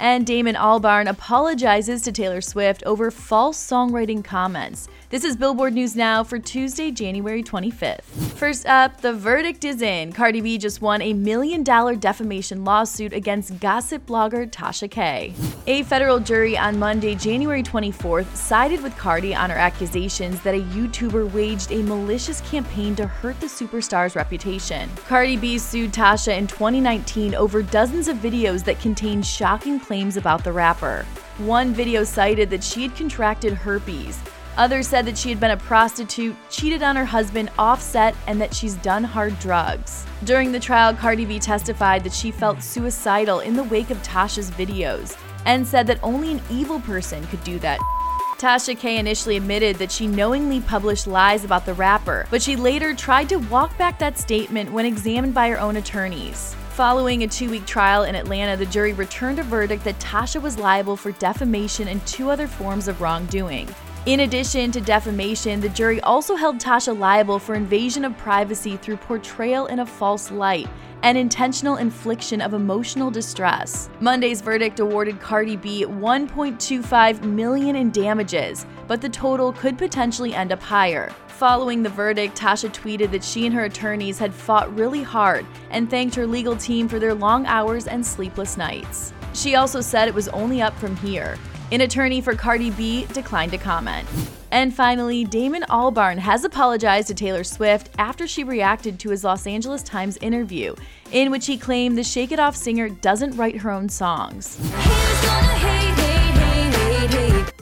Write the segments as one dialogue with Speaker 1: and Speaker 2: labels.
Speaker 1: and Damon Albarn apologizes to Taylor Swift over false songwriting comments. This is Billboard News Now for Tuesday, January 25th. First up, the verdict is in. Cardi B just won a million dollar defamation lawsuit against gossip blogger Tasha K. A federal jury on Monday, January 24th, sided with Cardi on her accusations that a YouTuber waged a malicious campaign to hurt the superstar's reputation. Cardi B sued Tasha in 2019 over dozens of videos that contained shocking claims about the rapper. One video cited that she had contracted herpes. Others said that she had been a prostitute, cheated on her husband Offset, and that she's done hard drugs. During the trial, Cardi B testified that she felt suicidal in the wake of Tasha's videos and said that only an evil person could do that. Tasha K initially admitted that she knowingly published lies about the rapper, but she later tried to walk back that statement when examined by her own attorneys. Following a two week trial in Atlanta, the jury returned a verdict that Tasha was liable for defamation and two other forms of wrongdoing. In addition to defamation, the jury also held Tasha liable for invasion of privacy through portrayal in a false light and intentional infliction of emotional distress. Monday's verdict awarded Cardi B 1.25 million in damages, but the total could potentially end up higher. Following the verdict, Tasha tweeted that she and her attorneys had fought really hard and thanked her legal team for their long hours and sleepless nights. She also said it was only up from here. An attorney for Cardi B declined to comment. And finally, Damon Albarn has apologized to Taylor Swift after she reacted to his Los Angeles Times interview, in which he claimed the Shake It Off singer doesn't write her own songs.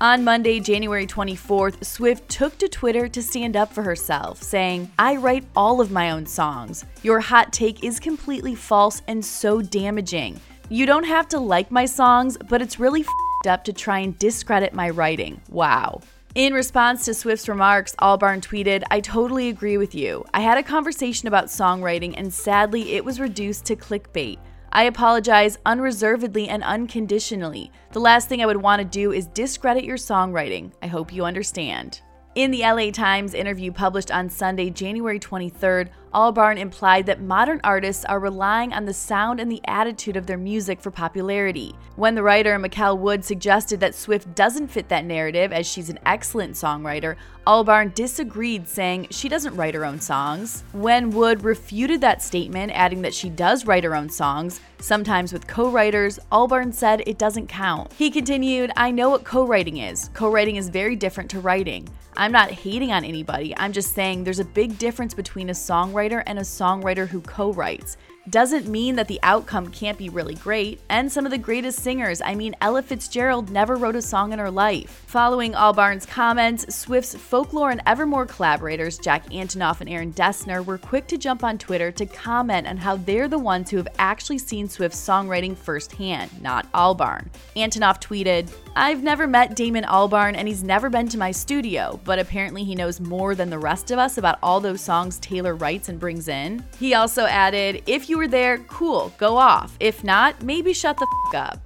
Speaker 1: On Monday, January 24th, Swift took to Twitter to stand up for herself, saying, I write all of my own songs. Your hot take is completely false and so damaging. You don't have to like my songs, but it's really up to try and discredit my writing. Wow. In response to Swift's remarks, Albarn tweeted, I totally agree with you. I had a conversation about songwriting and sadly it was reduced to clickbait. I apologize unreservedly and unconditionally. The last thing I would want to do is discredit your songwriting. I hope you understand. In the LA Times interview published on Sunday, January 23rd, Albarn implied that modern artists are relying on the sound and the attitude of their music for popularity. When the writer Mikael Wood suggested that Swift doesn't fit that narrative as she's an excellent songwriter, Albarn disagreed, saying she doesn't write her own songs. When Wood refuted that statement, adding that she does write her own songs, sometimes with co writers, Albarn said it doesn't count. He continued, I know what co writing is. Co writing is very different to writing. I'm not hating on anybody, I'm just saying there's a big difference between a songwriter and a songwriter who co writes. Doesn't mean that the outcome can't be really great. And some of the greatest singers, I mean, Ella Fitzgerald never wrote a song in her life. Following Albarn's comments, Swift's Folklore and Evermore collaborators, Jack Antonoff and Aaron Dessner, were quick to jump on Twitter to comment on how they're the ones who have actually seen Swift's songwriting firsthand, not Albarn. Antonoff tweeted, I've never met Damon Albarn and he's never been to my studio, but apparently he knows more than the rest of us about all those songs Taylor writes brings in. He also added, If you were there, cool, go off. If not, maybe shut the f up.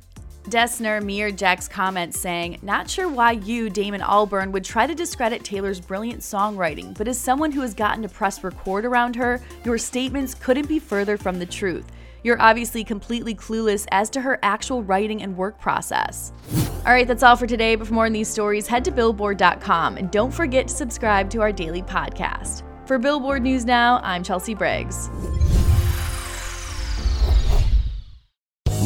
Speaker 1: Dessner mirrored Jack's comments, saying, Not sure why you, Damon Albarn, would try to discredit Taylor's brilliant songwriting, but as someone who has gotten to press record around her, your statements couldn't be further from the truth. You're obviously completely clueless as to her actual writing and work process. All right, that's all for today. But for more on these stories, head to Billboard.com and don't forget to subscribe to our daily podcast. For Billboard News Now, I'm Chelsea Briggs.